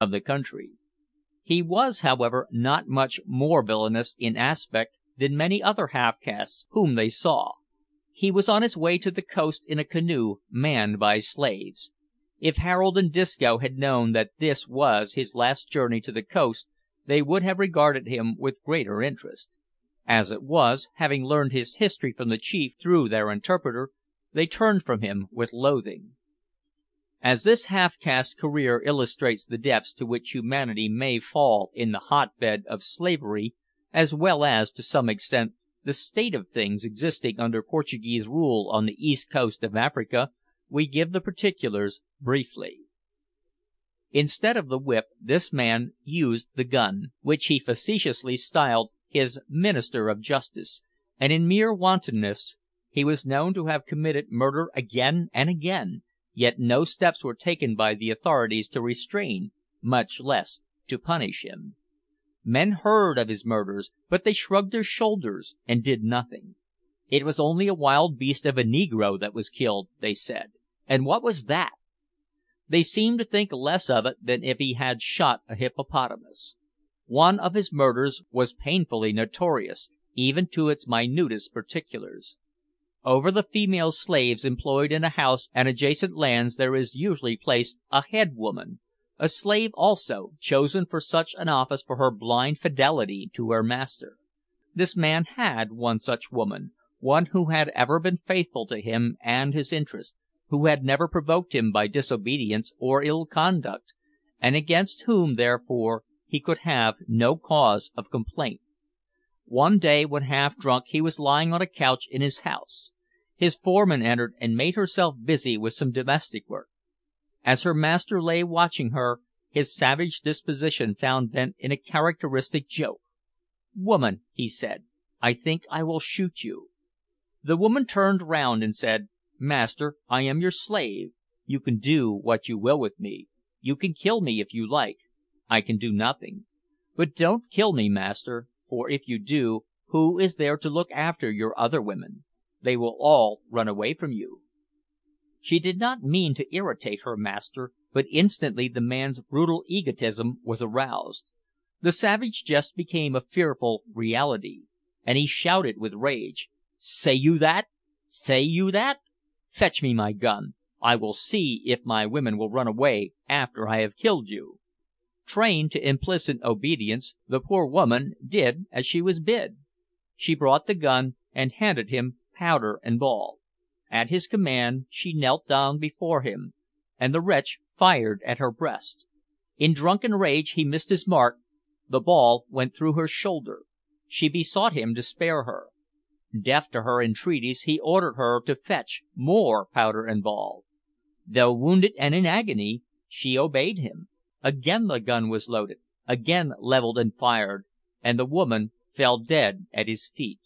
of the country. He was, however, not much more villainous in aspect than many other half castes whom they saw. He was on his way to the coast in a canoe manned by slaves. If Harold and Disco had known that this was his last journey to the coast they would have regarded him with greater interest. As it was, having learned his history from the chief through their interpreter, they turned from him with loathing. As this half caste's career illustrates the depths to which humanity may fall in the hot bed of slavery, as well as, to some extent, the state of things existing under Portuguese rule on the east coast of Africa, we give the particulars briefly. Instead of the whip, this man used the gun, which he facetiously styled his "minister of justice," and in mere wantonness he was known to have committed murder again and again, yet no steps were taken by the authorities to restrain, much less to punish him. Men heard of his murders, but they shrugged their shoulders and did nothing. It was only a wild beast of a negro that was killed, they said, and what was that? They seemed to think less of it than if he had shot a hippopotamus. One of his murders was painfully notorious, even to its minutest particulars. Over the female slaves employed in a house and adjacent lands there is usually placed a head woman, a slave also, chosen for such an office for her blind fidelity to her master. This man had one such woman, one who had ever been faithful to him and his interests, who had never provoked him by disobedience or ill conduct, and against whom, therefore, he could have no cause of complaint. One day when half drunk he was lying on a couch in his house. His foreman entered and made herself busy with some domestic work. As her master lay watching her, his savage disposition found vent in a characteristic joke. "Woman," he said, "I think I will shoot you." The woman turned round and said, "Master, I am your slave. You can do what you will with me. You can kill me if you like. I can do nothing. But don't kill me, master, for if you do, who is there to look after your other women? They will all run away from you." She did not mean to irritate her master, but instantly the man's brutal egotism was aroused. The savage jest became a fearful reality, and he shouted with rage "Say you that? Say you that? Fetch me my gun. I will see if my women will run away after I have killed you." Trained to implicit obedience, the poor woman did as she was bid. She brought the gun and handed him powder and ball. At his command she knelt down before him, and the wretch fired at her breast. In drunken rage he missed his mark, the ball went through her shoulder. She besought him to spare her. Deaf to her entreaties, he ordered her to fetch more powder and ball. Though wounded and in agony, she obeyed him. Again the gun was loaded, again levelled and fired, and the woman fell dead at his feet.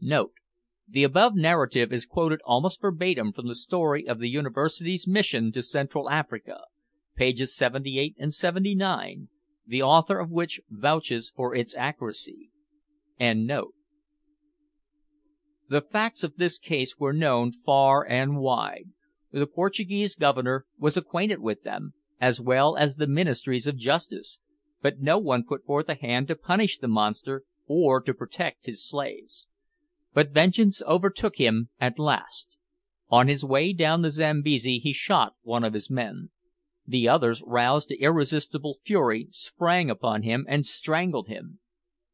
Note. The above narrative is quoted almost verbatim from the story of the University's mission to Central Africa, pages 78 and 79, the author of which vouches for its accuracy. The facts of this case were known far and wide. The Portuguese Governor was acquainted with them, as well as the ministries of justice, but no one put forth a hand to punish the monster or to protect his slaves. But vengeance overtook him at last. On his way down the Zambesi he shot one of his men. The others, roused to irresistible fury, sprang upon him and strangled him.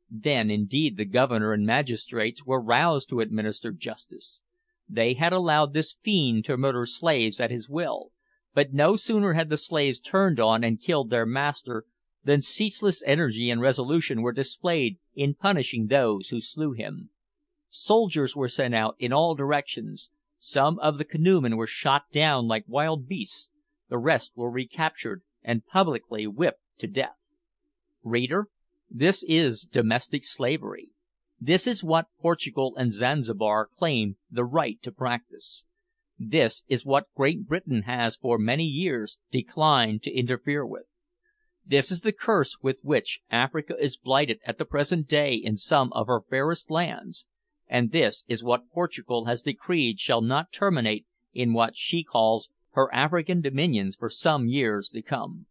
Then indeed the Governor and magistrates were roused to administer justice. They had allowed this fiend to murder slaves at his will, but no sooner had the slaves turned on and killed their master than ceaseless energy and resolution were displayed in punishing those who slew him. Soldiers were sent out in all directions. Some of the canoemen were shot down like wild beasts, the rest were recaptured and publicly whipped to death. Reader, this is domestic slavery. This is what Portugal and Zanzibar claim the right to practise. This is what Great Britain has for many years declined to interfere with. This is the curse with which Africa is blighted at the present day in some of her fairest lands, and this is what Portugal has decreed shall not terminate in what she calls her African dominions for some years to come.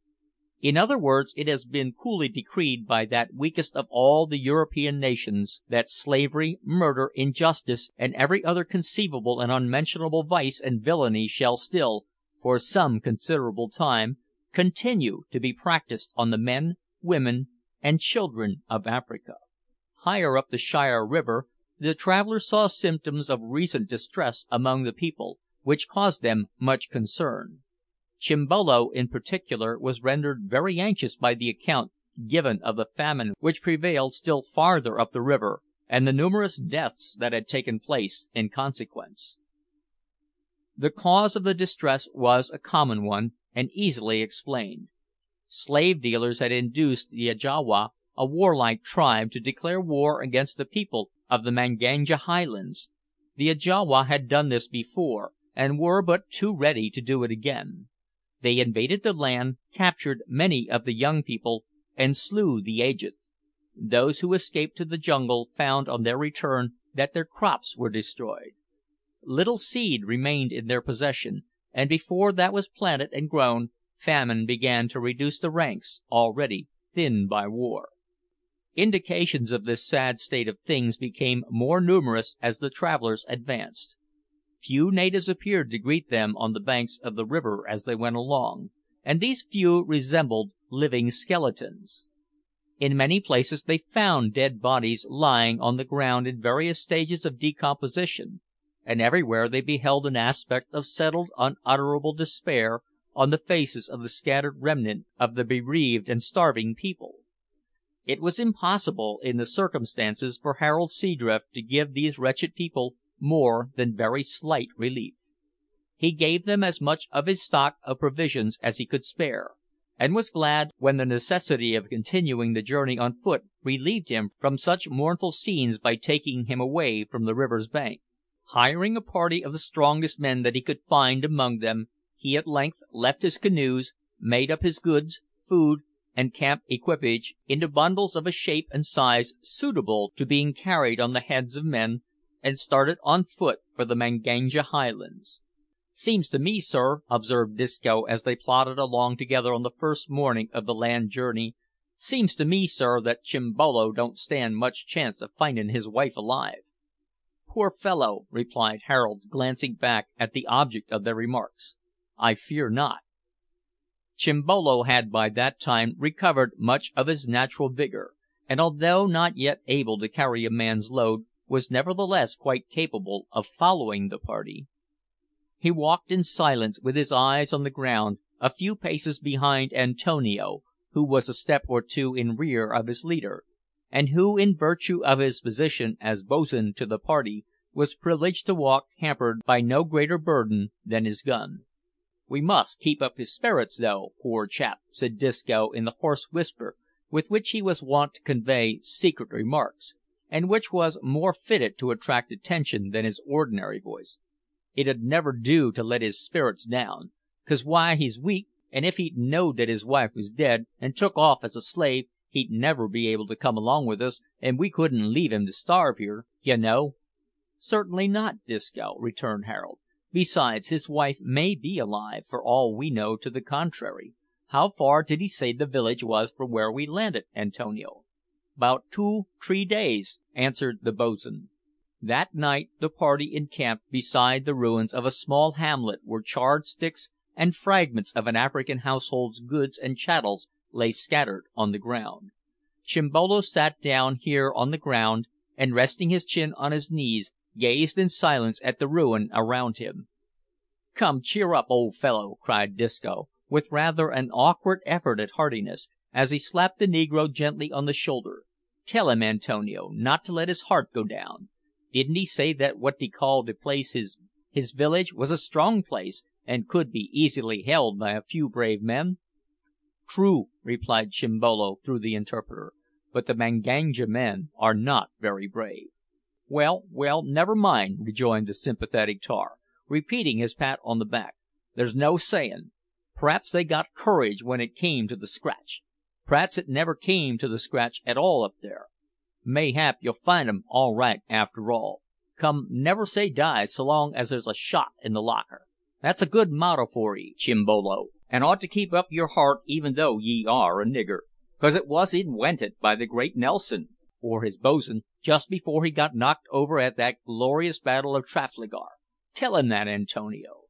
In other words, it has been coolly decreed by that weakest of all the European nations, that slavery, murder, injustice, and every other conceivable and unmentionable vice and villainy shall still, for some considerable time, continue to be practised on the men, women, and children of Africa. Higher up the Shire river the travellers saw symptoms of recent distress among the people, which caused them much concern. Chimbolo, in particular, was rendered very anxious by the account given of the famine which prevailed still farther up the river, and the numerous deaths that had taken place in consequence. The cause of the distress was a common one, and easily explained. Slave dealers had induced the Ajawa, a warlike tribe, to declare war against the people of the Manganja highlands. The Ajawa had done this before, and were but too ready to do it again. They invaded the land, captured many of the young people, and slew the aged. Those who escaped to the jungle found on their return that their crops were destroyed. Little seed remained in their possession, and before that was planted and grown, famine began to reduce the ranks, already thinned by war. Indications of this sad state of things became more numerous as the travellers advanced. Few natives appeared to greet them on the banks of the river as they went along, and these few resembled living skeletons. In many places they found dead bodies lying on the ground in various stages of decomposition, and everywhere they beheld an aspect of settled unutterable despair on the faces of the scattered remnant of the bereaved and starving people. It was impossible, in the circumstances, for Harold Seadrift to give these wretched people more than very slight relief. He gave them as much of his stock of provisions as he could spare, and was glad when the necessity of continuing the journey on foot relieved him from such mournful scenes by taking him away from the river's bank. Hiring a party of the strongest men that he could find among them, he at length left his canoes, made up his goods, food, and camp equipage into bundles of a shape and size suitable to being carried on the heads of men, and started on foot for the Manganja highlands. "Seems to me, sir," observed Disco, as they plodded along together on the first morning of the land journey "seems to me, sir, that Chimbolo don't stand much chance of findin' his wife alive." "Poor fellow!" replied Harold, glancing back at the object of their remarks. "I fear not." Chimbolo had by that time recovered much of his natural vigour, and although not yet able to carry a man's load, was nevertheless quite capable of following the party. He walked in silence, with his eyes on the ground, a few paces behind Antonio, who was a step or two in rear of his leader, and who, in virtue of his position as boatswain to the party, was privileged to walk hampered by no greater burden than his gun. "We must keep up his sperrits, though, poor chap," said Disco, in the hoarse whisper with which he was wont to convey secret remarks, and which was more fitted to attract attention than his ordinary voice. "It 'ud never do to let his sperrits down, 'cause why he's weak, and if he'd knowed that his wife was dead, and took off as a slave, he'd never be able to come along with us, and we couldn't leave him to starve here, you know." "Certainly not, Disco," returned Harold. "Besides, his wife may be alive, for all we know to the contrary. How far did he say the village was from where we landed, Antonio?" "'Bout two, t'ree days," answered the boatswain. That night the party encamped beside the ruins of a small hamlet where charred sticks and fragments of an African household's goods and chattels lay scattered on the ground. Chimbolo sat down here on the ground, and resting his chin on his knees, gazed in silence at the ruin around him. "Come, cheer up, old fellow," cried Disco, with rather an awkward effort at heartiness, as he slapped the negro gently on the shoulder. Tell him, Antonio, not to let his heart go down. Didn't he say that what de call de place his his village was a strong place, and could be easily held by a few brave men?" "True," replied Chimbolo through the interpreter, "but the Manganja men are not very brave." "Well, well, never mind," rejoined the sympathetic tar, repeating his pat on the back. "There's no sayin'. P'raps they got courage when it came to the scratch. P'raps it never came to the scratch at all up there. Mayhap you'll find 'em all right after all. Come, never say die so long as there's a shot in the locker. That's a good motto for 'ee, Chimbolo, and ought to keep up your heart even though ye are a nigger, 'cause it wos inwented by the great Nelson, or his bo's'n, just before he got knocked over at that glorious battle of Trafalgar. Tell him that, Antonio."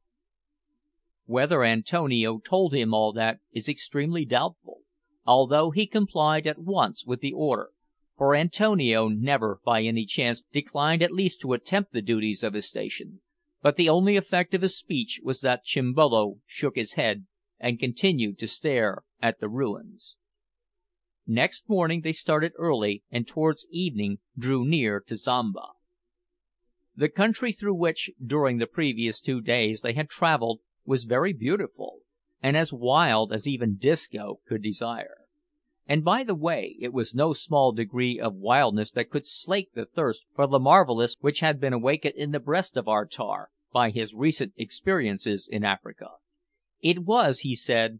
Whether Antonio told him all that is extremely doubtful, although he complied at once with the order, for Antonio never by any chance declined at least to attempt the duties of his station, but the only effect of his speech was that Chimbolo shook his head, and continued to stare at the ruins. Next morning they started early, and towards evening drew near to Zomba. The country through which, during the previous two days, they had travelled was very beautiful, and as wild as even Disco could desire. And, by the way, it was no small degree of wildness that could slake the thirst for the marvellous which had been awakened in the breast of our tar by his recent experiences in Africa. It was, he said.